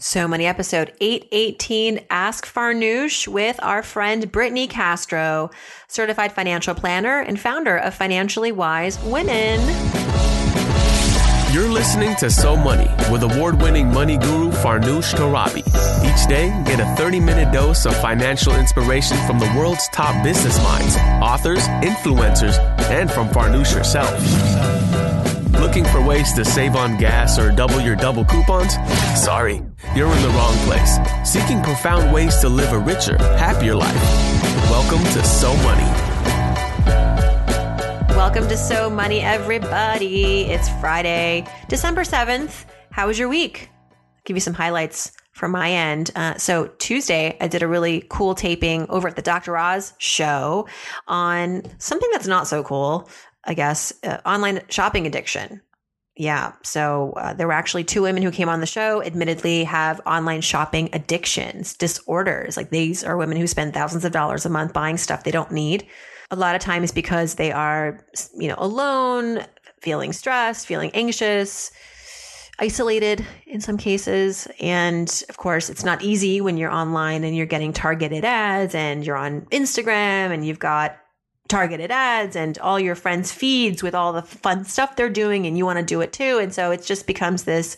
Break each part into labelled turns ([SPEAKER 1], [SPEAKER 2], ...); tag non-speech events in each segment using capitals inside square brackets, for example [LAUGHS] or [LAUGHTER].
[SPEAKER 1] So Money episode 818 Ask Farnoosh with our friend Brittney Castro, certified financial planner and founder of Financially Wise Women.
[SPEAKER 2] You're listening to So Money with award winning money guru Farnoosh Torabi. Each day, get a 30 minute dose of financial inspiration from the world's top business minds, authors, influencers, and from Farnoosh herself. Looking for ways to save on gas or double your double coupons? Sorry, you're in the wrong place. Seeking profound ways to live a richer, happier life. Welcome to So Money.
[SPEAKER 1] Welcome to So Money, everybody. It's Friday, December 7th. How was your week? I'll give you some highlights from my end. Uh, so Tuesday, I did a really cool taping over at the Dr. Oz show on something that's not so cool. I guess, uh, online shopping addiction. Yeah. So uh, there were actually two women who came on the show, admittedly have online shopping addictions, disorders. Like these are women who spend thousands of dollars a month buying stuff they don't need. A lot of times because they are, you know, alone, feeling stressed, feeling anxious, isolated in some cases. And of course, it's not easy when you're online and you're getting targeted ads and you're on Instagram and you've got targeted ads and all your friends feeds with all the fun stuff they're doing and you want to do it too. And so it just becomes this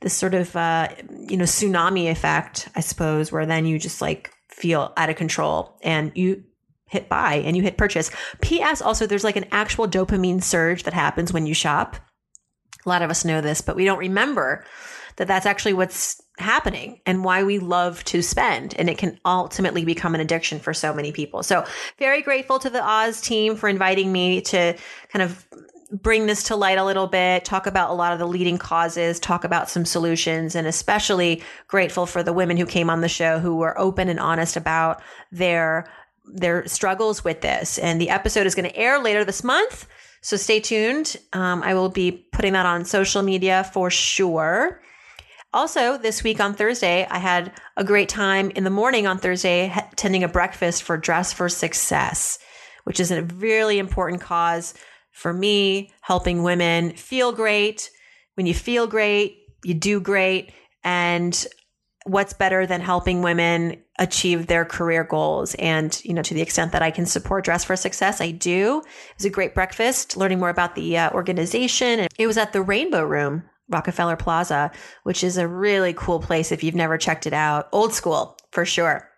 [SPEAKER 1] this sort of uh, you know tsunami effect i suppose where then you just like feel out of control and you hit buy and you hit purchase. Ps also there's like an actual dopamine surge that happens when you shop. A lot of us know this but we don't remember that that's actually what's happening and why we love to spend. And it can ultimately become an addiction for so many people. So, very grateful to the Oz team for inviting me to kind of bring this to light a little bit, talk about a lot of the leading causes, talk about some solutions, and especially grateful for the women who came on the show who were open and honest about their their struggles with this. And the episode is going to air later this month. So stay tuned. Um, I will be putting that on social media for sure. Also, this week on Thursday, I had a great time in the morning on Thursday attending a breakfast for Dress for Success, which is a really important cause for me, helping women feel great. When you feel great, you do great. And what's better than helping women achieve their career goals and you know to the extent that i can support dress for success i do it was a great breakfast learning more about the uh, organization it was at the rainbow room Rockefeller Plaza, which is a really cool place if you've never checked it out. Old school, for sure.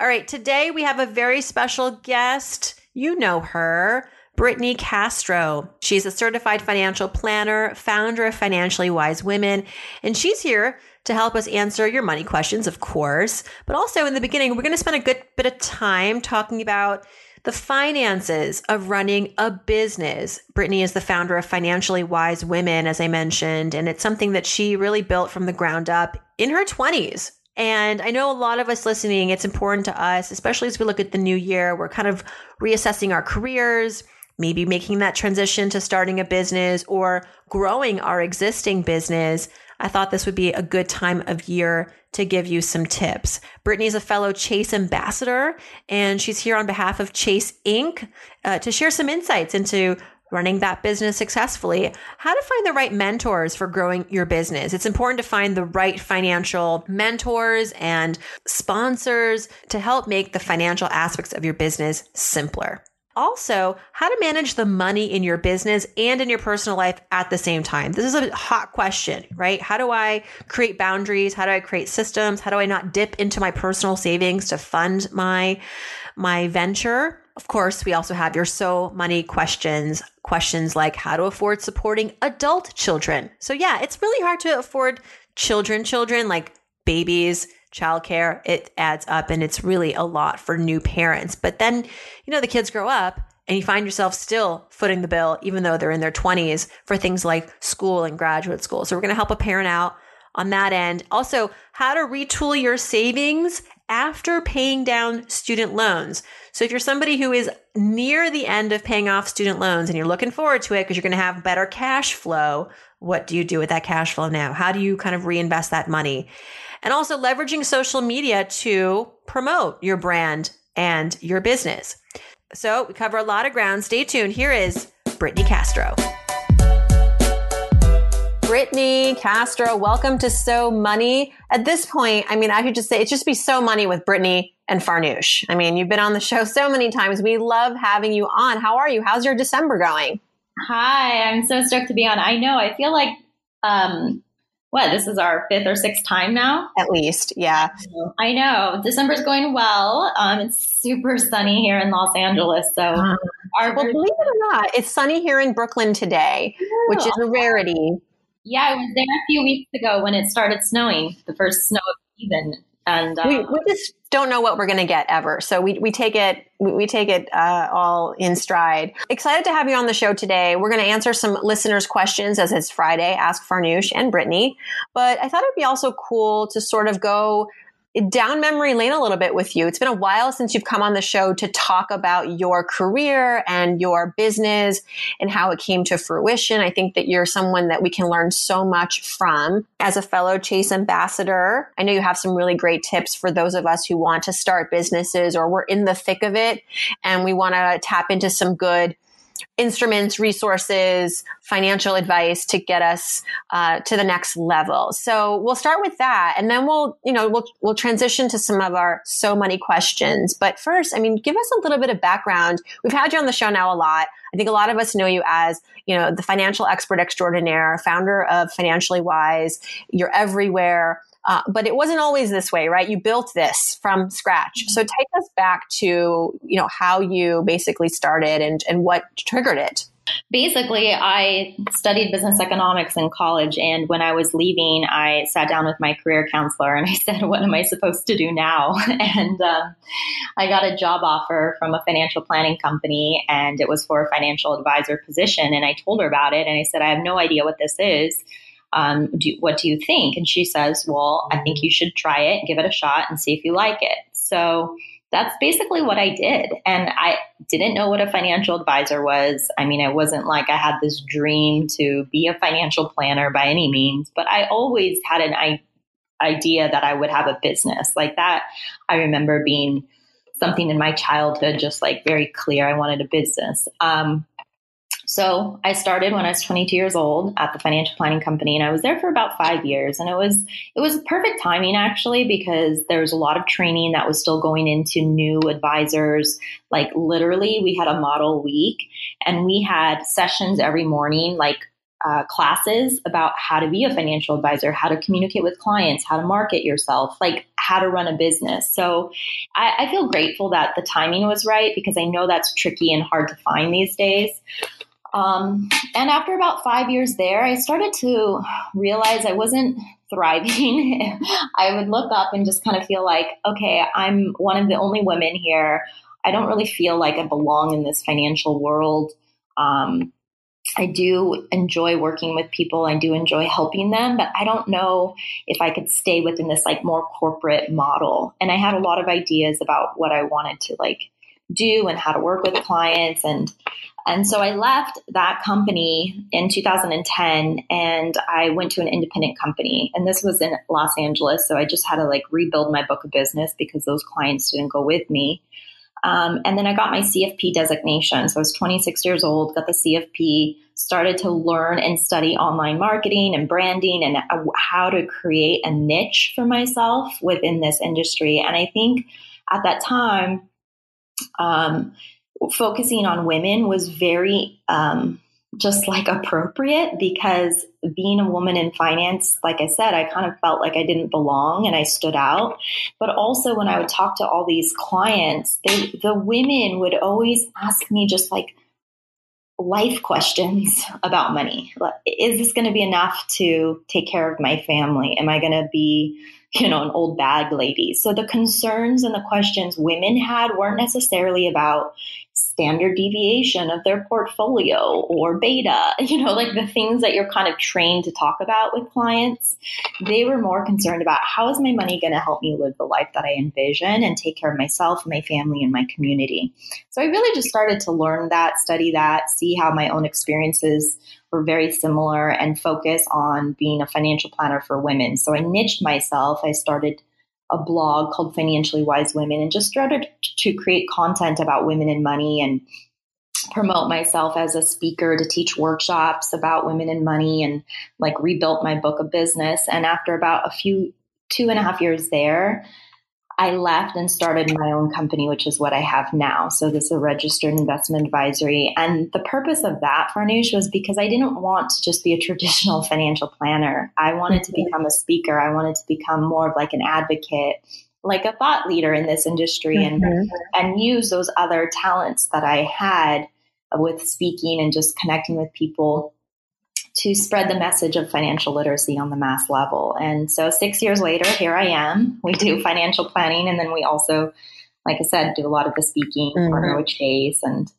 [SPEAKER 1] All right, today we have a very special guest. You know her. Brittney Castro. She's a certified financial planner, founder of Financially Wise Women, and she's here to help us answer your money questions, of course. But also in the beginning, we're going to spend a good bit of time talking about the finances of running a business. Brittney is the founder of Financially Wise Women, as I mentioned, and it's something that she really built from the ground up in her 20s. And I know a lot of us listening, it's important to us, especially as we look at the new year. We're kind of reassessing our careers, maybe making that transition to starting a business or growing our existing business. I thought this would be a good time of year to give you some tips. Brittney's a fellow Chase ambassador, and she's here on behalf of Chase Ink. Uh, to share some insights into running that business successfully, how to find the right mentors for growing your business. It's important to find the right financial mentors and sponsors to help make the financial aspects of your business simpler. Also, how to manage the money in your business and in your personal life at the same time. This is a hot question, right? How do I create boundaries? How do I create systems? How do I not dip into my personal savings to fund my my venture? Of course, we also have your so money questions, questions like how to afford supporting adult children. So yeah, it's really hard to afford children children like babies childcare, it adds up and it's really a lot for new parents. But then, you know, the kids grow up and you find yourself still footing the bill, even though they're in their 20s, for things like school and graduate school. So we're going to help a parent out on that end. Also, how to retool your savings after paying down student loans. So if you're somebody who is near the end of paying off student loans and you're looking forward to it because you're going to have better cash flow, what do you do with that cash flow now? How do you kind of reinvest that money? And also leveraging social media to promote your brand and your business. So we cover a lot of ground. Stay tuned. Here is Brittney Castro. Brittney Castro, welcome to So Money. At this point, I mean, I could just say it's just be So Money with Brittney and Farnoosh. I mean, you've been on the show so many times. We love having you on. How are you? How's your December going?
[SPEAKER 3] Hi, I'm so stoked to be on. I know, I feel like, um, what, this is our fifth or sixth time now?
[SPEAKER 1] At least, yeah.
[SPEAKER 3] I know. December's going well. Um, it's super sunny here in Los Angeles. So, uh,
[SPEAKER 1] our well, believe it or not, it's sunny here in Brooklyn today, which is a rarity.
[SPEAKER 3] Yeah, I was there a few weeks ago when it started snowing, the first snow of the season. And
[SPEAKER 1] we, we just don't know what we're going to get ever. So we, we take it, we take it uh, all in stride. Excited to have you on the show today. We're going to answer some listeners' questions as it's Friday, Ask Farnoosh and Brittney. But I thought it'd be also cool to sort of go down memory lane a little bit with you. It's been a while since you've come on the show to talk about your career and your business and how it came to fruition. I think that you're someone that we can learn so much from as a fellow Chase ambassador. I know you have some really great tips for those of us who want to start businesses or we're in the thick of it and we want to tap into some good instruments, resources, financial advice to get us uh, to the next level. So we'll start with that, and then we'll, you know, we'll we'll transition to some of our So Money questions. But first, I mean, give us a little bit of background. We've had you on the show now a lot. I think a lot of us know you as, you know, the financial expert extraordinaire, founder of Financially Wise. You're everywhere. Uh, but it wasn't always this way, right? You built this from scratch. So take us back to, you know, how you basically started and, and what triggered it.
[SPEAKER 3] Basically, I studied business economics in college. And when I was leaving, I sat down with my career counselor and [LAUGHS] I said, What am I supposed to do now? [LAUGHS] And um, I got a job offer from a financial planning company, and it was for a financial advisor position. And I told her about it. And I said, I have no idea what this is um, do, what do you think? And she says, well, I think you should try it, give it a shot, and see if you like it. So that's basically what I did. And I didn't know what a financial advisor was. I mean, it wasn't like I had this dream to be a financial planner by any means, but I always had an I- idea that I would have a business like that. I remember being something in my childhood, just like very clear. I wanted a business. Um, so I started when I was 22 years old at the financial planning company and I was there for about 5 years and it was it was perfect timing actually because there was a lot of training that was still going into new advisors like literally we had a model week and we had sessions every morning like uh, classes about how to be a financial advisor, how to communicate with clients, how to market yourself, like how to run a business. So I, I, feel grateful that the timing was right because I know that's tricky and hard to find these days. Um, and after about five years there, I started to realize I wasn't thriving. [LAUGHS] I would look up and just kind of feel like, okay, I'm one of the only women here. I don't really feel like I belong in this financial world. Um, I do enjoy working with people. I do enjoy helping them, but I don't know if I could stay within this like more corporate model. And I had a lot of ideas about what I wanted to like do and how to work with clients and and so I left that company in 2010 and I went to an independent company. And this was in Los Angeles. So I just had to like rebuild my book of business because those clients didn't go with me. Um, and then I got my CFP designation. So I was 26 years old, got the CFP, started to learn and study online marketing and branding and how to create a niche for myself within this industry. And I think at that time, um, focusing on women was very um, just like appropriate because being a woman in finance, like I said, I kind of felt like I didn't belong and I stood out. But also when I would talk to all these clients, they, the women would always ask me just like life questions [LAUGHS] about money. Is this going to be enough to take care of my family? Am I going to be you know, an old bag lady. So the concerns and the questions women had weren't necessarily about standard deviation of their portfolio or beta, [LAUGHS] you know, like the things that you're kind of trained to talk about with clients. They were more concerned about how is my money going to help me live the life that I envision and take care of myself, my family, and my community. So I really just started to learn that, study that, see how my own experiences were very similar and focus on being a financial planner for women. So I niched myself. I started a blog called Financially Wise Women and just started to create content about women and money and promote myself as a speaker to teach workshops about women and money and like rebuilt my book of business. And after about a few, two and a half years there, I left and started my own company, which is what I have now. So this is a registered investment advisory. And the purpose of that, Farnoosh, was because I didn't want to just be a [LAUGHS] traditional financial planner. I wanted to mm-hmm. become a speaker. I wanted to become more of like an advocate, like a thought leader in this industry mm-hmm. and and use those other talents that I had with speaking and just connecting with people to spread the message of financial literacy on the mass level. And so six years later, here I am. We do financial planning and then we also, like I said, do a lot of the speaking, mm-hmm. partner with Chase and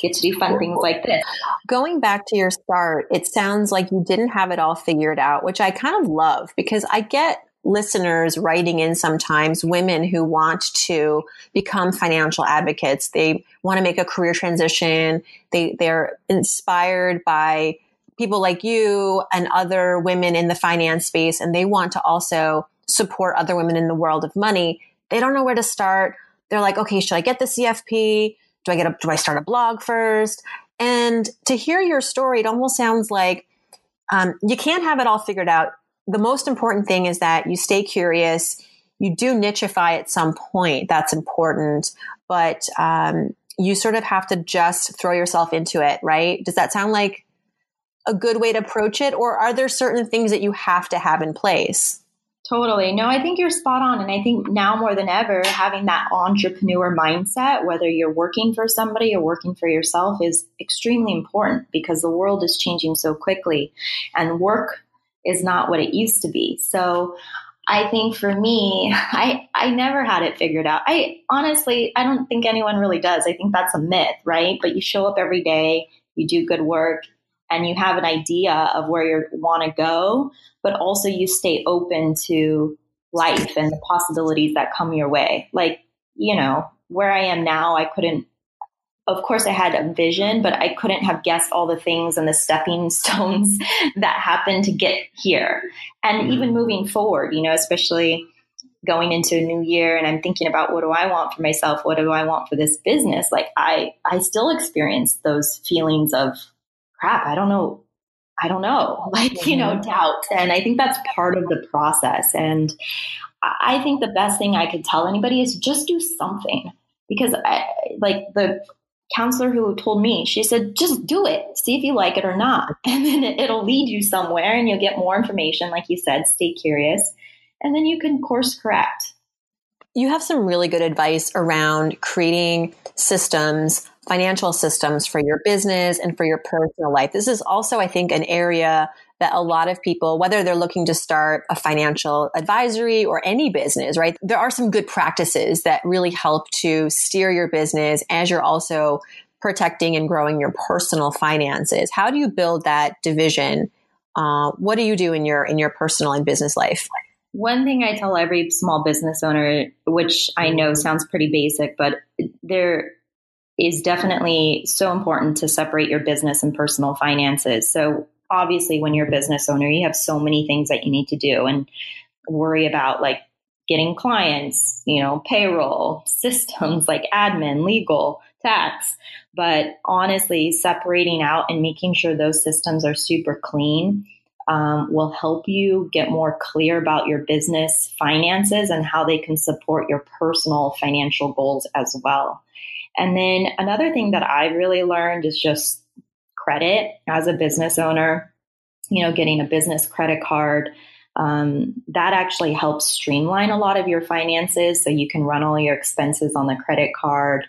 [SPEAKER 3] get to do fun things like this.
[SPEAKER 1] Going back to your start, it sounds like you didn't have it all figured out, which I kind of love because I get listeners writing in sometimes women who want to become financial advocates. They want to make a career transition. They they're inspired by people like you and other women in the finance space, and they want to also support other women in the world of money. They don't know where to start. They're like, okay, should I get the CFP? Do I get a, do I start a blog first? And to hear your story, it almost sounds like um, you can't have it all figured out. The most important thing is that you stay curious. You do nicheify at some point. That's important, but um, you sort of have to just throw yourself into it, right? Does that sound like a good way to approach it? Or are there certain things that you have to have in place?
[SPEAKER 3] Totally. No, I think you're spot on. And I think now more than ever, having that entrepreneur mindset, whether you're working for somebody or working for yourself, is extremely important because the world is changing so quickly and work is not what it used to be. So I think for me, [LAUGHS] I, I never had it figured out. I honestly, I don't think anyone really does. I think that's a myth, right? But you show up every day, you do good work, and you have an idea of where you want to go, but also you stay open to life and the possibilities that come your way. Like, you know, where I am now, I couldn't, of course, I had a vision, but I couldn't have guessed all the things and the stepping [LAUGHS] stones that happened to get here. And mm-hmm. even moving forward, you know, especially going into a new year and I'm thinking about what do I want for myself? What do I want for this business? Like I, I still experience those feelings of crap, I don't know. I don't know, [LAUGHS] like, you know, doubt. And I think that's part of the process. And I think the best thing I could tell anybody is just do something because I, like the counselor who told me, she said, just do it, see if you like it or not. [LAUGHS] And then it, it'll lead you somewhere and you'll get more information. Like you said, stay curious. And then you can course correct.
[SPEAKER 1] You have some really good advice around creating systems financial systems for your business and for your personal life. This is also, I think, an area that a lot of people, whether they're looking to start a financial advisory or any business, right? There are some good practices that really help to steer your business as you're also protecting and growing your personal finances. How do you build that division? Uh, what do you do in your in your personal and business life?
[SPEAKER 3] One thing I tell every small business owner, which I know sounds pretty basic, but there is definitely so important to separate your business and personal finances. So obviously when you're a business owner, you have so many things that you need to do and worry about like getting clients, you know, payroll, [LAUGHS] systems like admin, legal, tax. But honestly, separating out and making sure those systems are super clean um, will help you get more clear about your business finances and how they can support your personal financial goals as well. And then another thing that I really learned is just credit as a business owner, you know, getting a business credit card. Um, that actually helps streamline a lot of your finances so you can run all your expenses on the credit card,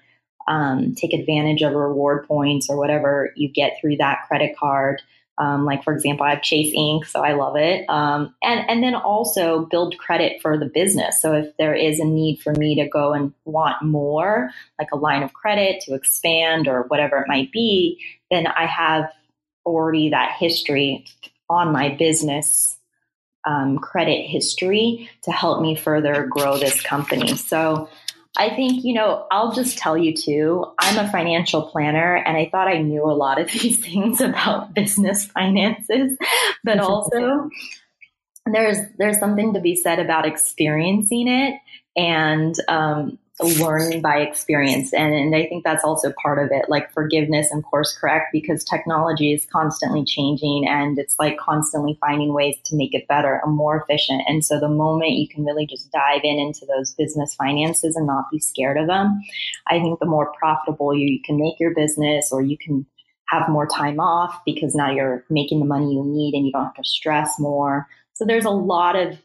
[SPEAKER 3] um, take advantage of reward points or whatever you get through that credit card. Um, like for example, I have Chase Ink., so I love it. Um, and and then also build credit for the business. So if there is a need for me to go and want more, like a line of credit to expand or whatever it might be, then I have already that history on my business um, credit history to help me further grow this company. So I think, you know, I'll just tell you too, I'm a financial planner and I thought I knew a lot of [LAUGHS] these things about business finances, but also there's there's something to be said about experiencing it and um, learn by experience. And, and I think that's also part of it, like forgiveness and course correct, because technology is constantly changing and it's like constantly finding ways to make it better and more efficient. And so the moment you can really just dive in into those business finances and not be scared of them, I think the more profitable you, you can make your business or you can have more time off because now you're making the money you need and you don't have to stress more. So there's a lot of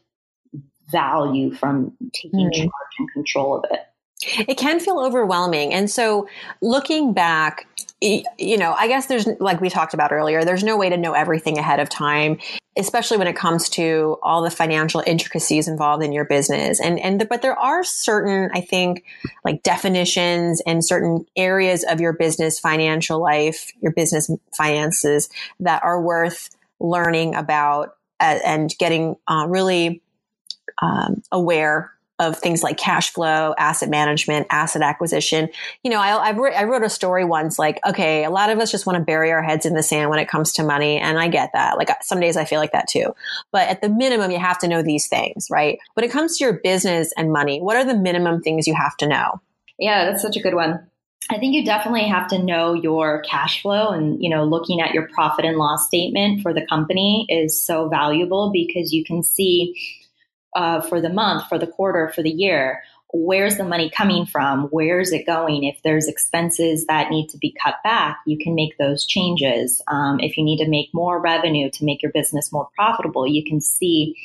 [SPEAKER 3] value from taking mm. charge and control of it.
[SPEAKER 1] It can feel overwhelming. And so looking back, you know, I guess there's, like we talked about earlier, there's no way to know everything ahead of time, especially when it comes to all the financial intricacies involved in your business. And, and, the, but there are certain, I think, like definitions and certain areas of your business financial life, your business finances that are worth learning about uh, and getting uh, really um, aware of things like cash flow, asset management, asset acquisition. You know, I, wrote, I wrote a story once like, okay, a lot of us just want to bury our heads in the sand when it comes to money. And I get that. Like some days I feel like that too. But at the minimum, you have to know these things, right? When it comes to your business and money, what are the minimum things you have to know?
[SPEAKER 3] Yeah, that's such a good one. I think you definitely have to know your cash flow and, you know, looking at your profit and loss statement for the company is so valuable because you can see uh, for the month, for the quarter, for the year. Where's the money coming from? Where's it going? If there's expenses that need to be cut back, you can make those changes. Um, if you need to make more revenue to make your business more profitable, you can see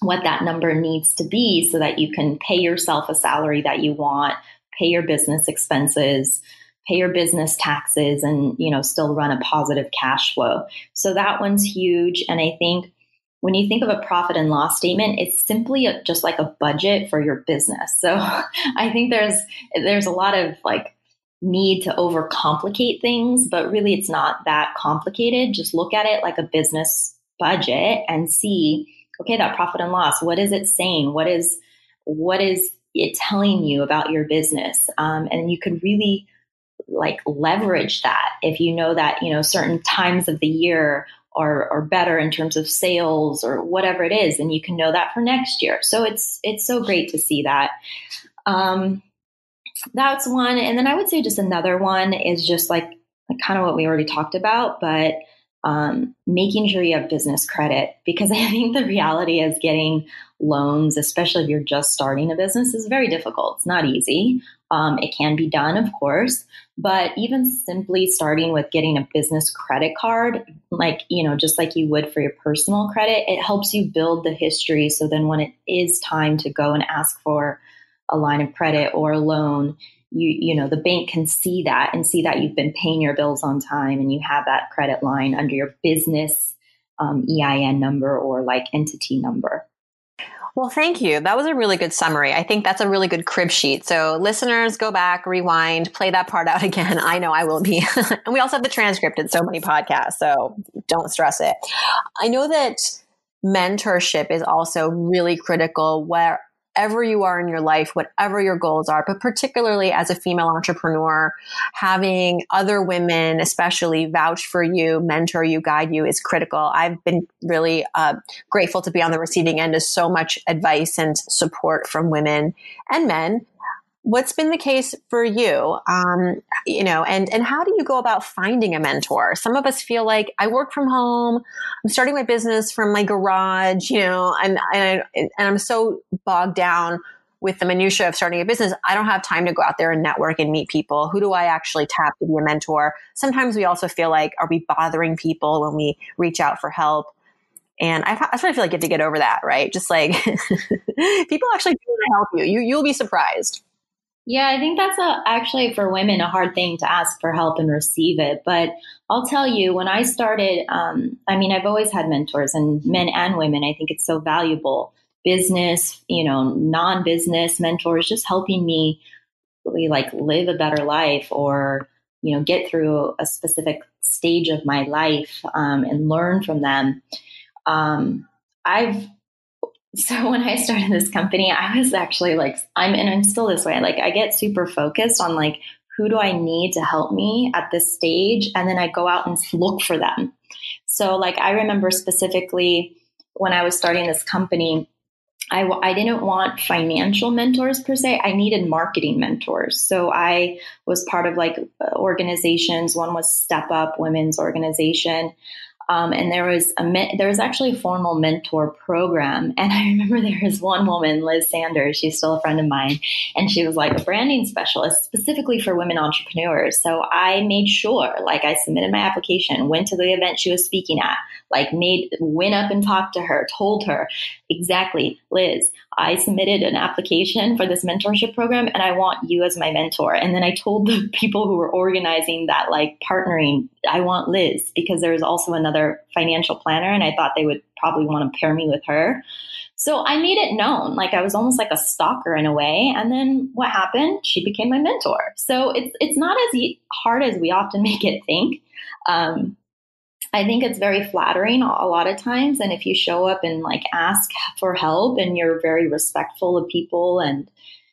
[SPEAKER 3] what that number needs to be so that you can pay yourself a salary that you want, pay your business expenses, pay your business taxes and you know still run a positive cash flow. So that one's huge and I think when you think of a profit and loss statement, it's simply a, just like a budget for your business. So [LAUGHS] I think there's there's a lot of like need to overcomplicate things, but really it's not that complicated. Just look at it like a business budget and see, okay, that profit and loss, what is it saying? What is what is it telling you about your business? Um, and you could really like leverage that if you know that you know certain times of the year are, are better in terms of sales or whatever it is, and you can know that for next year. So it's it's so great to see that. Um, that's one, and then I would say just another one is just like, like kind of what we already talked about, but um, making sure you have business credit because [LAUGHS] I think the reality is getting loans, especially if you're just starting a business, is very difficult. It's not easy. Um, it can be done, of course, but even simply starting with getting a business credit card, like, you know, just like you would for your personal credit, it helps you build the history. So then when it is time to go and ask for a line of credit or a loan, you you know the bank can see that and see that you've been paying your bills on time and you have that credit line under your business um, EIN number or like entity number.
[SPEAKER 1] Well, thank you. That was a really good summary. I think that's a really good crib sheet. So, listeners, go back, rewind, play that part out [LAUGHS] again. I know I will be. [LAUGHS] and we also have the transcript in so many podcasts, so don't stress it. I know that mentorship is also really critical where wherever you are in your life, whatever your goals are, but particularly as a female entrepreneur, having other women, especially vouch for you, mentor you, guide you is critical. I've been really uh, grateful to be on the receiving end of so much advice and support from women and men what's been the case for you um, you know and and how do you go about finding a mentor some of us feel like i work from home i'm starting my business from my garage you know and and, I, and i'm so bogged down with the minutia of starting a business i don't have time to go out there and network and meet people who do i actually tap to be a mentor sometimes we also feel like are we bothering people when we reach out for help and I, I sort of feel like you have to get over that, right? Just like [LAUGHS] people actually do want to help you. You you'll be surprised.
[SPEAKER 3] Yeah, I think that's a, actually for women a hard thing to ask for help and receive it. But I'll tell you, when I started, um, I mean, I've always had mentors, and men and women. I think it's so valuable. Business, you know, non-business mentors, just helping me really like live a better life, or you know, get through a specific stage of my life um, and learn from them. Um, I've so [LAUGHS] when I started this company, I was actually like, I'm, and I'm still this way. Like, I get super focused on like, who do I need to help me at this stage? And then I go out and [LAUGHS] look for them. So, like, I remember specifically when I was starting this company, I, I didn't want financial mentors per se. I needed marketing mentors. So I was part of like uh, organizations. One was Step Up Women's Organization. Um, and there was a there was actually a formal mentor program. [LAUGHS] And I remember there was one woman, Liz Sanders. She's still a friend of mine, and she was like a branding specialist specifically for women entrepreneurs. So I made sure, like, I submitted my application, went to the event she was speaking at, like, made went up and talked to her, told her exactly, Liz, I submitted an application for this mentorship program, and I want you as my mentor. And then I told the [LAUGHS] people who were organizing that, like, partnering, I want Liz because there was also another financial planner, and I thought they would probably want to pair me with her. So I made it known, like I was almost like a stalker in a way. And then what happened? She became my mentor. So it's it's not as hard as we often [LAUGHS] make it think. Um, I think it's very flattering a lot of times, and if you show up and like ask for help, and you're very respectful of people and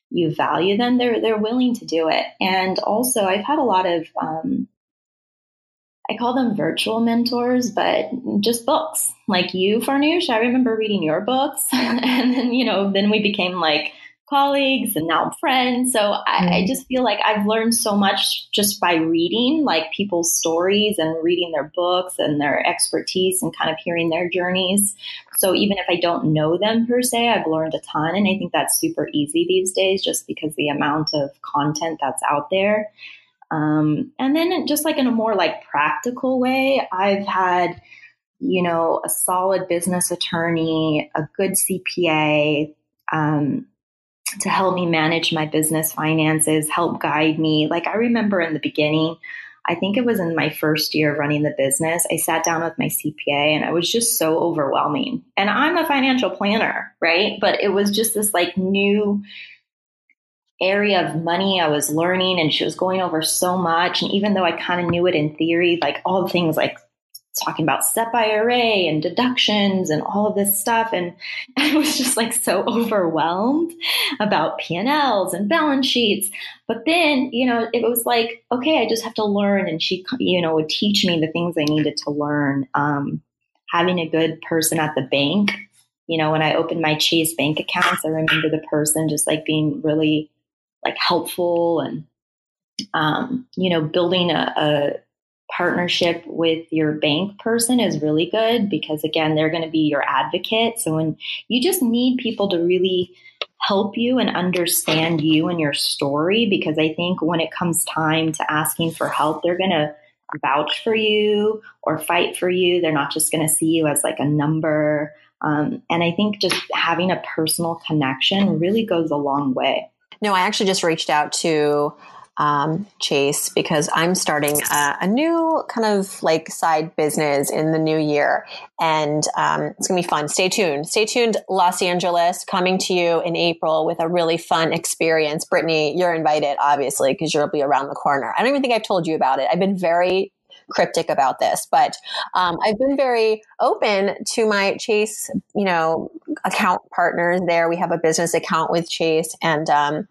[SPEAKER 3] you value them, they're they're willing to do it. And also, I've had a lot of um, I call them virtual mentors, but just books like you, Farnoosh. I remember reading your books, [LAUGHS] and then you know, then we became like colleagues, and now friends. So I, I, mm-hmm. just feel like I've learned so much just by reading like people's stories and reading their books and their expertise and kind of hearing their journeys. So even if I don't know them per se, I've learned a ton, and I think that's super easy these days, just because the amount of content that's out there. Um, and then just like in a more like practical way, I've had, you know, a solid business attorney, a good CPA, um, to help me manage my business finances, help guide me. Like I remember in the beginning, I think it was in my first year of running the business, I sat down with my CPA and it was just so overwhelming. And I'm a financial planner, right? But it was just this like new area of money I was learning and she was going over so much. And even though I kind of knew it in theory, like all things like talking about SEP IRA and deductions and all of this stuff. And [LAUGHS] I was just like so overwhelmed about P&Ls and balance sheets. But then, you know, it was like, okay, I just have to learn. And she, you know, would teach me the things I needed to learn. Um, having a good person at the bank, you know, when I opened my Chase bank accounts, I remember the person just like being really like helpful and um, you know building a, a partnership with your bank person is really good because again they're going to be your advocate. So when you just need people to really help you and understand you and your story because i think when it comes time to asking for help they're going to vouch for you or fight for you. They're not just going to see you as like a number. Um, and i think just having a personal connection really goes a long way.
[SPEAKER 1] No, I actually just reached out to um, Chase because I'm starting a, a, new kind of like side business in the new year, and um, it's gonna be fun. Stay tuned. Stay tuned, Los Angeles, coming to you in April with a really fun experience. Brittney, you're invited, obviously, because you'll be around the corner. I don't even think I've told you about it. I've been very cryptic about this, but um, I've been very open to my Chase, you know, account partners there. We have a business account with Chase, and um,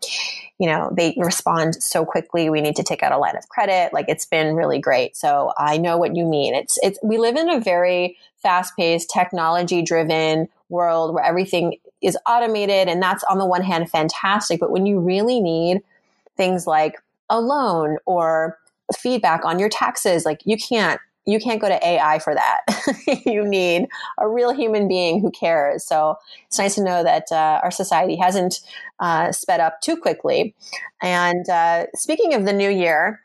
[SPEAKER 1] you know they respond so quickly. We need to take out a line of credit. Like it's been really great. So I know what you mean. It's it's we live in a very fast paced, technology driven world where everything is automated, and that's on the one hand fantastic. But when you really need things like a loan or feedback on your taxes. Like you can't you can't go to AI for that. [LAUGHS] you need a real human being who cares. So it's nice to know that uh, our society hasn't uh, sped up too quickly. And uh, speaking of the new year,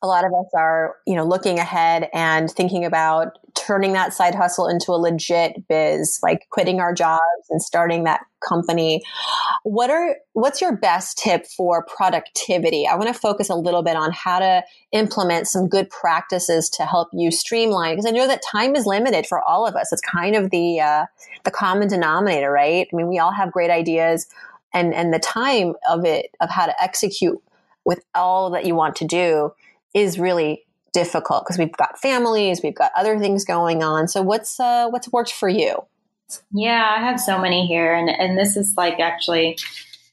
[SPEAKER 1] a lot of us are, you know, looking ahead and thinking about turning that side hustle into a legit biz, like quitting our jobs and starting that company. What are what's your best tip for productivity? I want to focus a little bit on how to implement some good practices to help you streamline because I know that time is limited for all of us. It's kind of the uh, the common denominator, right? I mean, we all have great ideas and and the time of it of how to execute with all that you want to do is really difficult because we've got families, we've got other things going on. So what's uh, what's worked for you?
[SPEAKER 3] Yeah, I have so many here, and and this is like actually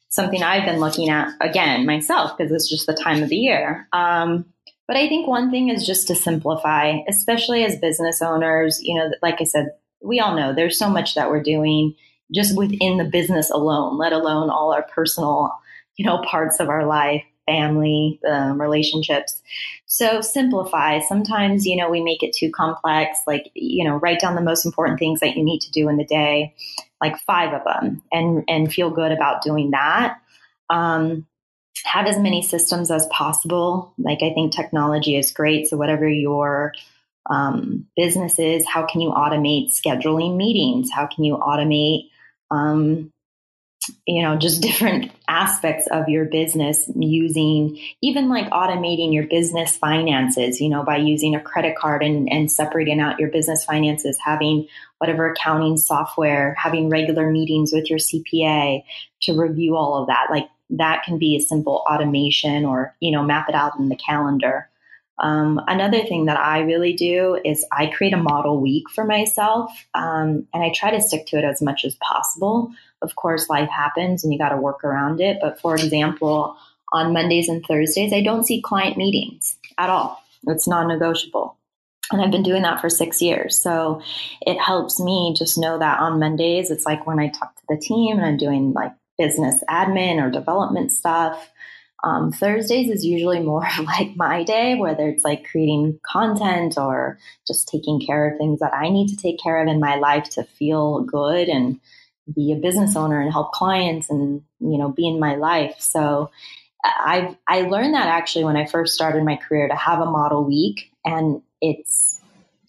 [SPEAKER 3] something I've been looking at again myself because it's just the time of the year. Um, but I think one thing is just to simplify, especially as business owners. You know, like I said, we all know there's so much that we're doing just within the business alone, let alone all our personal, you know, parts of our life, family, um, relationships. So simplify. Sometimes, you know, we make it too complex. Like, you know, write down the most important things that you need to do in the day, like five of them, and and feel good about doing that. Um, have as many systems as possible. Like, I think technology is great. So whatever your um, businesses, how can you automate scheduling meetings? How can you automate, um, you know, just [LAUGHS] different aspects of your business using even like automating your business finances, you know, by using a credit card and, and separating out your business finances, having whatever accounting software, having regular meetings with your CPA to review all of that. Like that can be a simple automation or, you know, map it out in the calendar. Um, another thing that I really do is I create a model week for myself, um, and I try to stick to it as much as possible. Of course, life happens and you got to work around it. But for example, on Mondays and Thursdays, I don't see client meetings at all. It's non negotiable. And I've been doing that for six years. So it helps me just know that on Mondays, it's like when I talk to the team and I'm doing like business admin or development stuff. Um, Thursdays is usually more like my day, whether it's like creating content or just taking care of things that I need to take care of in my life to feel good and be a business owner and help clients and you know be in my life. So I've I learned that actually when I first started my career to have a model week, and it's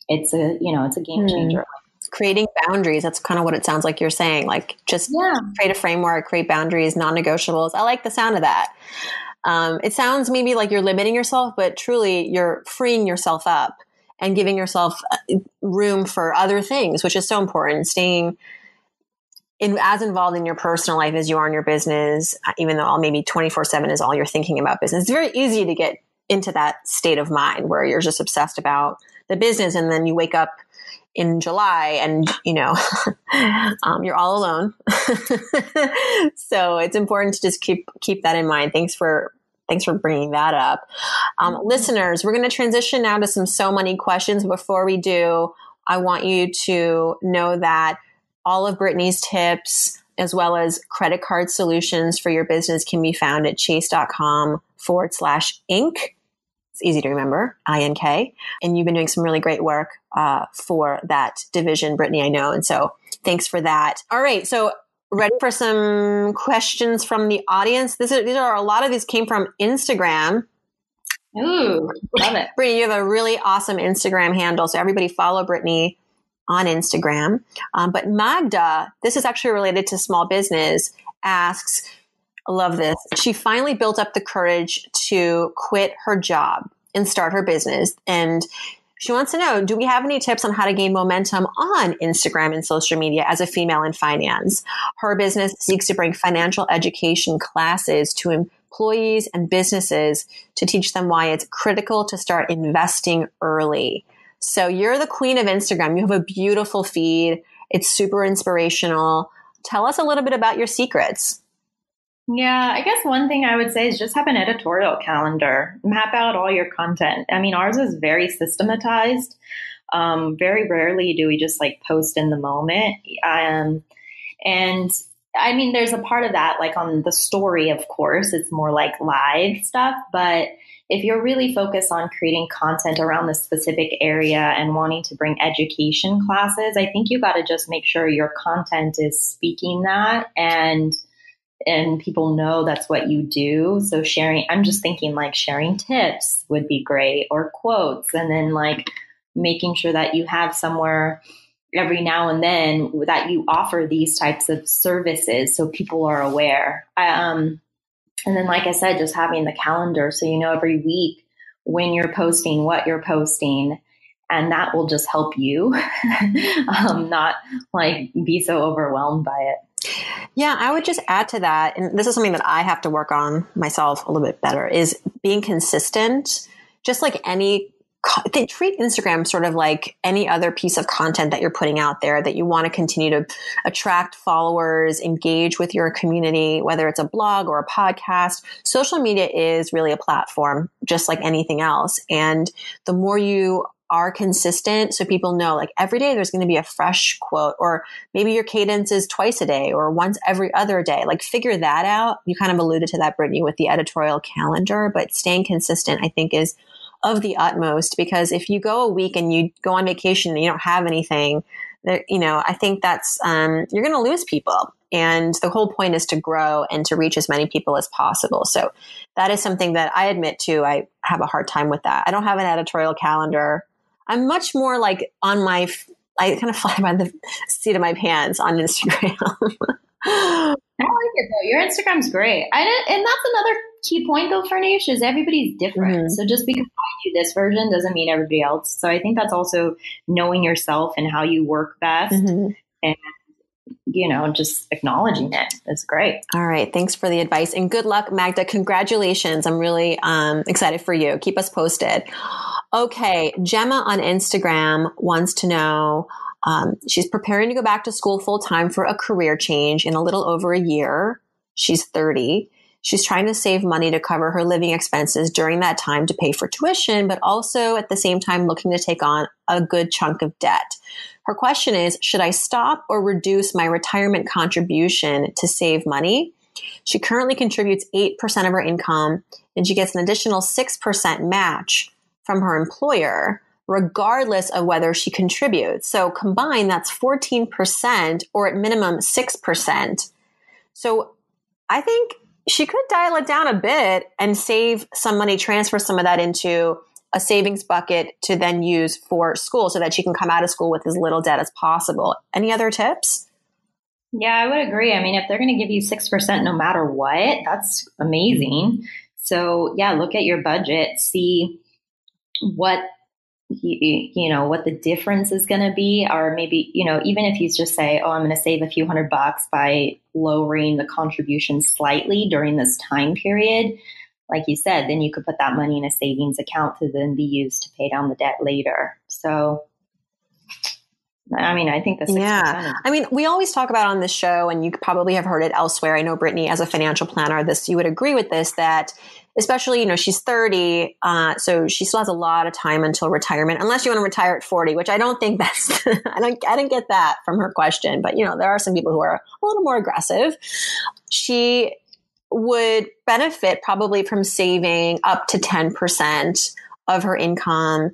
[SPEAKER 3] it's a you know it's a game hmm. changer. Mm
[SPEAKER 1] creating boundaries that's kind of what it sounds like you're saying like just yeah. create a framework create boundaries non-negotiables i like the sound of that um, it sounds maybe like you're limiting yourself, but truly you're freeing yourself up and giving yourself uh, room for other things, which is so important. Staying in, as involved in your personal life as you are in your business, uh, even though all maybe 24 7 is all you're thinking about business. It's very easy to get into that state of mind where you're just obsessed about the business and then you wake up in July and you know [LAUGHS] um, you're all alone. [LAUGHS] so it's important to just keep keep that in mind. Thanks for thanks for bringing that up. Um, mm-hmm. listeners, we're going to transition now to some So Money questions. Before we do, I want you to know that all of Brittney's tips, as well as credit card solutions for your business, can be found at chase.com forward slash ink. It's easy to remember, INK. And you've been doing some really great work uh, for that division, Brittney, I know. And so thanks for that. All right. So ready for some questions from the audience. This is, these are a lot of these came from Instagram.
[SPEAKER 3] Ooh, love it.
[SPEAKER 1] Brittney, you have a really awesome Instagram handle. So everybody follow Brittney on Instagram. Um, but Magda, this is actually related to small business, asks, I love this. She finally built up the courage to quit her job and start her business. And she wants to know Do we have any tips on how to gain momentum on Instagram and social media as a female in finance? Her business seeks to bring financial education classes to employees and businesses to teach them why it's critical to start investing early. So you're the queen of Instagram. You have a beautiful feed, it's super inspirational. Tell us a little bit about your secrets.
[SPEAKER 3] Yeah, I guess one thing I would say is just have an editorial calendar. Map out all your content. I mean, ours is very systematized. Um, very rarely do we just like post in the moment. Um, and I mean, there's a part of that, like on the story, of course, it's more like live stuff. But if you're really focused on creating content around the specific area and wanting to bring education classes, I think you got to just make sure your content is speaking that and and people know that's what you do. So sharing, I'm just thinking like sharing tips would be great or quotes and then like making sure that you have somewhere every now and then that you offer these types of services so people are aware. Um, and then, like I said, just having the calendar so you know every week when you're posting, what you're posting, and that will just help you [LAUGHS] um, not like be so overwhelmed by it.
[SPEAKER 1] Yeah, I would just add to that, and this is something that I have to work on myself a little bit better, is being consistent. Just like any, they treat Instagram sort of like any other piece of content that you're putting out there that you want to continue to attract followers, engage with your community, whether it's a blog or a podcast. Social media is really a platform, just like anything else. And the more you are consistent so people know like every day there's going to be a fresh quote or maybe your cadence is twice a day or once every other day like figure that out you kind of alluded to that brittney with the editorial calendar but staying consistent i think is of the utmost because if you go a week and you go on vacation and you don't have anything you know i think that's um, you're going to lose people and the whole point is to grow and to reach as many people as possible so that is something that i admit to i have a hard time with that i don't have an editorial calendar I'm much more like on my, I kind of [LAUGHS] fly by the seat of my pants on Instagram. [LAUGHS]
[SPEAKER 3] I like it though. Your Instagram's great. I and that's another key point though, Farnoosh, is everybody's different. Mm-hmm. So just because I do this version doesn't mean everybody else. So I think that's also knowing yourself and how you work best mm-hmm. and you know, just acknowledging it. it is great.
[SPEAKER 1] All right. Thanks for the advice and good luck, Magda. Congratulations. I'm really um, excited for you. Keep us posted. Okay. Gemma on Instagram wants to know um, she's preparing to go back to school full time for a career change in a little over a year. She's 30. She's trying to save money to cover her living expenses during that time to pay for tuition, but also at the same time looking to take on a good chunk of debt. Her question is Should I stop or reduce my retirement contribution to save money? She currently contributes 8% of her income and she gets an additional 6% match from her employer, regardless of whether she contributes. So combined, that's 14% or at minimum 6%. So I think she could dial it down a bit and save some money, transfer some of that into a savings bucket to then use for school so that she can come out of school with as little debt as possible. Any other tips?
[SPEAKER 3] Yeah, I would agree. I mean, if they're going to give you 6% no matter what, that's amazing. So, yeah, look at your budget, see what you, you know what the difference is going to be or maybe you know even if you just say oh i'm going to save a few hundred bucks by lowering the contribution slightly during this time period like you said, then you could put that money in a savings account to then be used to pay down the debt later. So, I mean, I think the
[SPEAKER 1] yeah. I mean, we always talk about on this show, and you probably have heard it elsewhere. I know Brittney, as a financial planner, this you would agree with this that especially you know she's 30 uh, so she still has a lot of time until retirement unless you want to retire at 40 which i don't think [LAUGHS] that's i don't i didn't get that from her question but you know there are some people who are a little more aggressive she would benefit probably from saving up to 10% of her income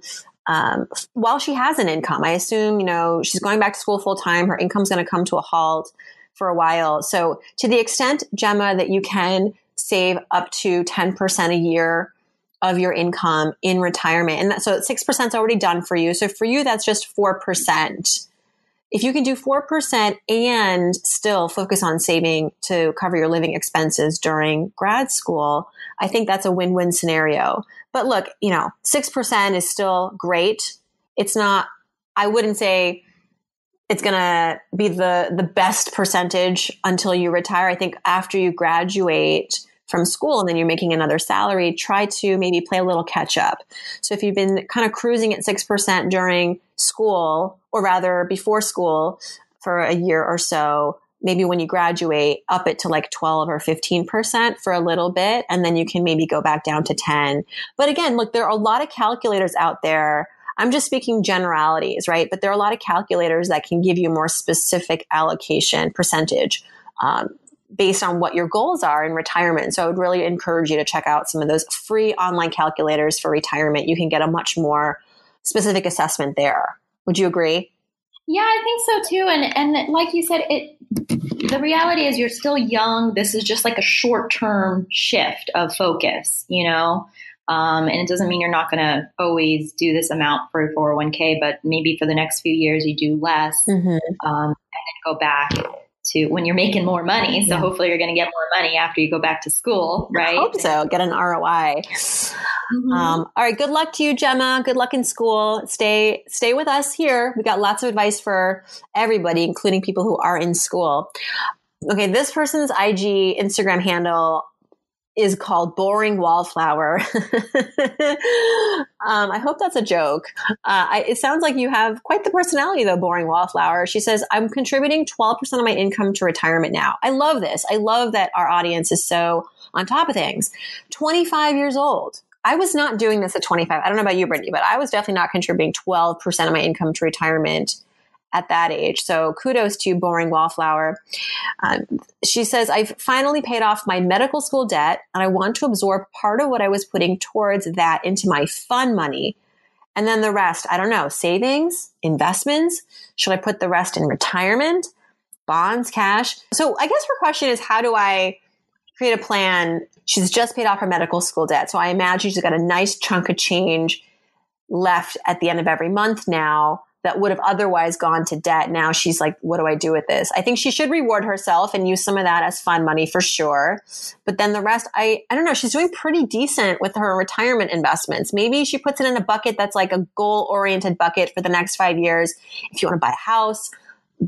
[SPEAKER 1] um, while she has an income. I assume, you know, she's going back to school full time. Her income's going to come to a halt for a while. So, to the extent, Gemma, that you can save up to 10% a year of your income in retirement, and that, so 6% is already done for you. So, for you, that's just 4% if you can do 4% and still focus on saving to cover your living expenses during grad school, I think that's a win win scenario. But look, you know, 6% is still great. It's not, I wouldn't say it's going to be the, the best percentage until you retire. I think after you graduate, from school and then you're making another salary, try to maybe play a little catch up. So if you've been kind of cruising at 6% during school, or rather before school for a year or so, maybe when you graduate, up it to like 12 or 15% for a little bit, and then you can maybe go back down to 10. But again, look, there are a lot of calculators out there. I'm just speaking generalities, right? But there are a lot of calculators that can give you more specific allocation percentage. Um, based on what your goals are in retirement. So I would really encourage you to check out some of those free online calculators for retirement. You can get a much more specific assessment there. Would you agree?
[SPEAKER 3] Yeah, I think so too. And and like you said, it the reality is you're still young. This is just like a short term shift of focus, you know. Um, and it doesn't mean you're not going to always do this amount for a 401k, but maybe for the next few years you do less mm-hmm. um, and then go back to when you're making more money. So yeah. hopefully you're going to get more money after you go back to school, right?
[SPEAKER 1] I hope so. Get an ROI. Mm-hmm. Um, all right. Good luck to you, Gemma. Good luck in school. Stay stay with us here. We got lots of advice for everybody, including people who are in school. Okay, this person's IG Instagram handle is called Boring Wallflower. [LAUGHS] um, I hope that's a joke. Uh, I, it sounds like you have quite the personality, though, Boring Wallflower. She says, I'm contributing 12% of my income to retirement now. I love this. I love that our audience is so on top of things. 25 years old. I was not doing this at 25. I don't know about you, Brittney, but I was definitely not contributing 12% of my income to retirement at that age. So kudos to Boring Wallflower. Um, she says, I've finally paid off my medical school debt and I want to absorb part of what I was putting towards that into my fun money. And then the rest, I don't know, savings, investments. Should I put the rest in retirement, bonds, cash? So I guess her question is, how do I create a plan? She's just paid off her medical school debt. So I imagine she's got a nice chunk of change left at the end of every month now that would have otherwise gone to debt. Now she's like, what do I do with this? I think she should reward herself and use some of that as fun money for sure. But then the rest, I, I don't know, she's doing pretty decent with her retirement investments. Maybe she puts it in a bucket that's like a goal oriented bucket for the next five years. If you want to buy a house,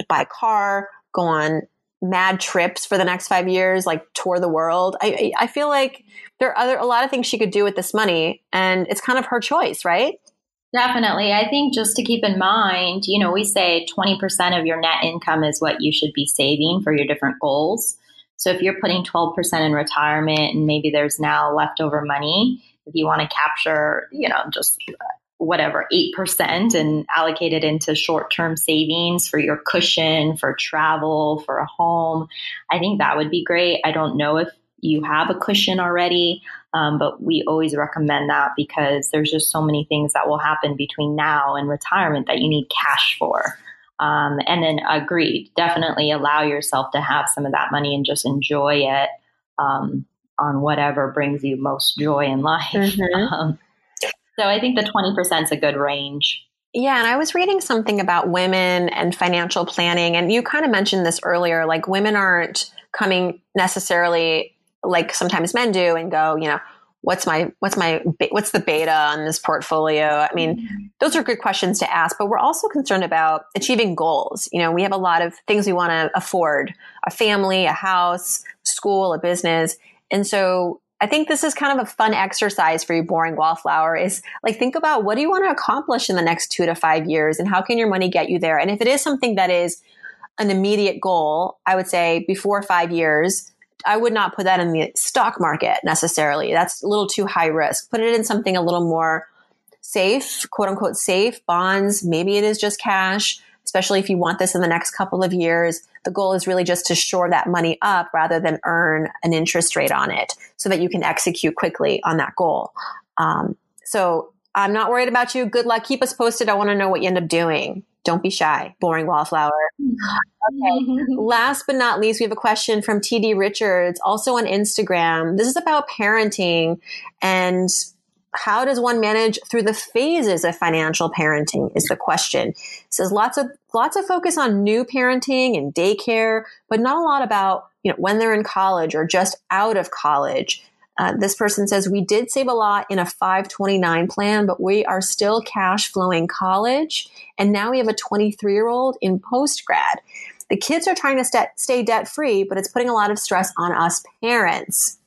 [SPEAKER 1] buy a car, go on mad trips for the next five years, like tour the world. I, I feel like there are other, a lot of things she could do with this money and it's kind of her choice, right?
[SPEAKER 3] Definitely. I think just to keep in mind, you know, we say 20% of your net income is what you should be saving for your different goals. So if you're putting 12% in retirement and maybe there's now leftover money, if you want to capture, you know, just uh, whatever, 8% and allocate it into short term savings for your cushion, for travel, for a home, I think that would be great. I don't know if you have a cushion already. Um, but we always recommend that because there's just so many things that will happen between now and retirement that you need cash for. Um, and then agreed, definitely allow yourself to have some of that money and just enjoy it um, on whatever brings you most joy in life. Mm-hmm. [LAUGHS] Um, so I think the 20% is a good range.
[SPEAKER 1] Yeah, and I was reading something about women and financial planning, and you kind of mentioned this earlier. Like, women aren't coming necessarily like sometimes men do and go, you know, what's my what's my what's the beta on this portfolio? I mean mm-hmm. those are good questions to ask but we're also concerned about achieving goals. You know we have a lot of things we want to afford a family a house school a business. And so i think this is kind of a fun exercise for you boring wallflower is like think about what do you want to accomplish in the next two to five years and how can your money get you there? And if it is something that is an immediate goal i would say before five years I would not put that in the stock market necessarily. That's a little too high risk. Put it in something a little more safe, quote unquote safe, bonds. Maybe it is just cash, especially if you want this in the next couple of years. The goal is really just to shore that money up rather than earn an interest rate on it so that you can execute quickly on that goal. Um, so I'm not worried about you. Good luck. Keep us posted. I want to know what you end up doing. Don't be shy. Boring wallflower. Okay. Mm-hmm. Last but not least, we have a question from TD Richards, also on Instagram. This is about parenting and how does one manage through the phases of financial parenting is the question. It says lots of lots of focus on new parenting and daycare, but not a lot about, you know, when they're in college or just out of college. Uh, this person says, We did save a lot in a 529 plan, but we are still cash flowing college. And now we have a 23 year old in post grad. The kids are trying to st- stay debt free, but it's putting a lot of stress on us parents.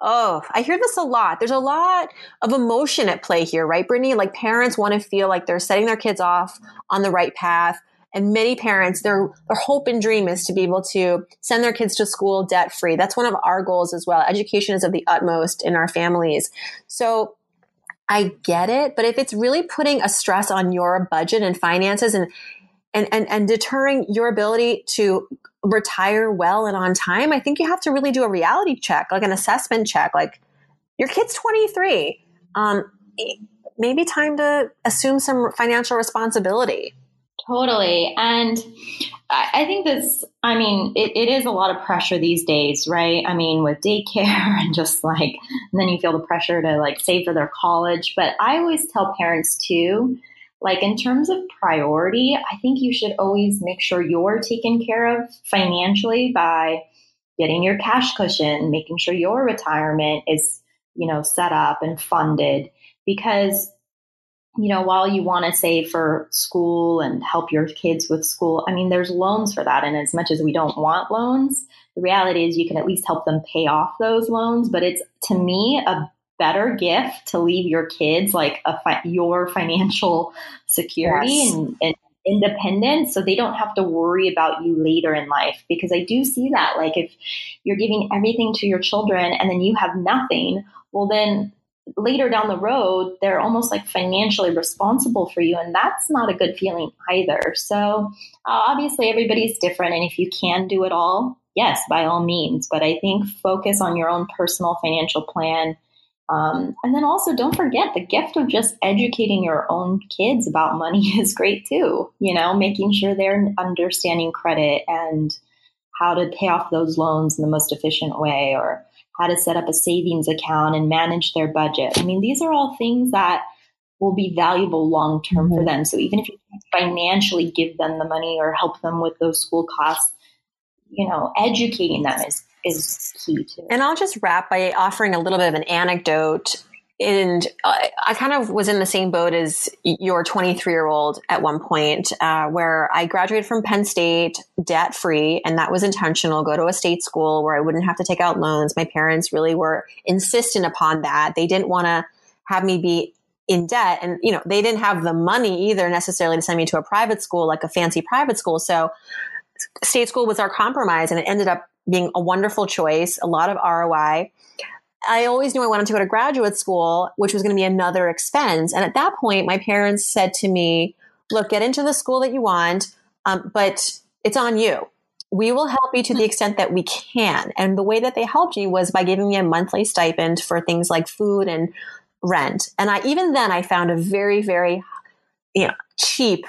[SPEAKER 1] Oh, I hear this a lot. There's a lot of emotion at play here, right, Brittney? Like parents want to feel like they're setting their kids off on the right path. And many parents, their, their hope and dream is to be able to send their kids to school debt free. That's one of our goals as well. Education is of the utmost in our families. So I get it, but if it's really putting a stress on your budget and finances and and, and, and deterring your ability to retire well and on time, I think you have to really do a reality check, like an assessment check. Like your kid's 23. Um, maybe time to assume some financial responsibility.
[SPEAKER 3] Totally. And I think this, I mean, it, it is a lot of pressure these days, right? I mean, with daycare [LAUGHS] and just like, and then you feel the pressure to like save for their college. But I always tell parents too, like in terms of priority, I think you should always make sure you're taken care of financially by getting your cash cushion, making sure your retirement is, you know, set up and funded because you know, while you want to save for school and help your kids with school, I mean, there's loans for that. And as much as we don't want loans, the reality is you can at least help them pay off those loans. But it's to me a better gift to leave your kids like a fi- your [LAUGHS] financial security yes. and, and independence so they don't have to worry about you later in life because i do see that like if you're giving everything to your children and then you have nothing well then later down the road, they're almost like financially responsible for you. And that's not a good feeling either. So, uh, obviously, everybody's different. And if you can do it all, yes, by all means. But I think focus on your own personal financial plan. Um, and then also don't forget the gift of just educating your own kids about money [LAUGHS] is great too. You know, making sure they're understanding credit and how to pay off those loans in the most efficient way or how to set up a savings account and manage their budget. I mean, these are all things that will be valuable long term mm-hmm. for them. So even if you financially give them the money or help them with those school costs, you know, educating them is is key too.
[SPEAKER 1] And I'll just wrap by offering a little bit of an anecdote and I, I, kind of was in the same boat as your 23 year old at one point, uh, where I graduated from Penn State debt free, and that was intentional. Go to a state school where I wouldn't have to take out loans. My parents really were insistent upon that. They didn't want to have me be in debt, and you know they didn't have the money either necessarily to send me to a private school like a fancy private school. So state school was our compromise, and it ended up being a wonderful choice, a lot of ROI. I always knew I wanted to go to graduate school, which was going to be another expense. And at that point, my parents said to me, look, get into the school that you want, um, but it's on you. We will help you to the extent that we can. And the way that they helped me was by giving me a monthly stipend for things like food and rent. And I, even then, I found a very, very, you know, cheap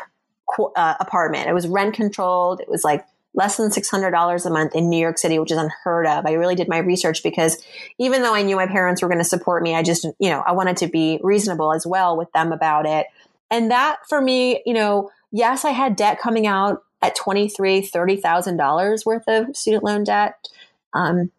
[SPEAKER 1] uh, apartment. It was rent controlled. It was like less than $600 a month in New York City, which is unheard of. I really did my research because even though I knew my parents were going to support me, I just, you know, I wanted to be reasonable as well with them about it. And that for me, you know, yes, I had debt coming out at $23, $30,000 worth of student loan debt. Um,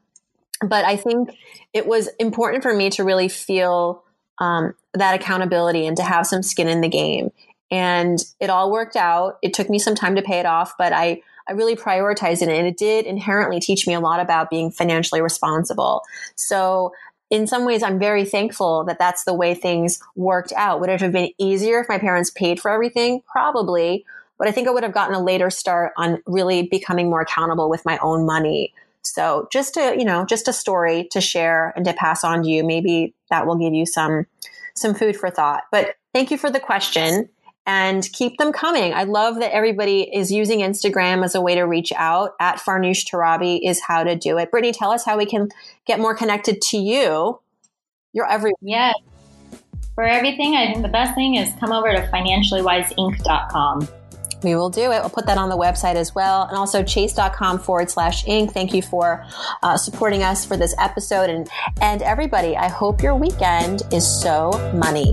[SPEAKER 1] but I think it was important for me to really feel um, that accountability and to have some skin in the game. And it all worked out. It took me some time to pay it off, but I, I really prioritized it and it did inherently teach me a lot about being financially responsible. So in some ways, I'm very thankful that that's the way things worked out. Would it have been easier if my parents paid for everything? Probably. But I think I would have gotten a later start on really becoming more accountable with my own money. So just to, you know, just a story to share and to pass on to you. Maybe that will give you some, some food for thought. But thank you for the question and keep them coming. I love that everybody is using Instagram as a way to reach out. At Farnoosh Torabi is how to do it. Brittney, tell us how we can get more connected to you. You're everywhere.
[SPEAKER 3] Yeah. For everything, I think the best thing is come over to financiallywiseinc.com.
[SPEAKER 1] We will do it. We'll put that on the website as well. And also chase.com forward slash ink. Thank you for uh, supporting us for this episode. And, and everybody, I hope your weekend is so money.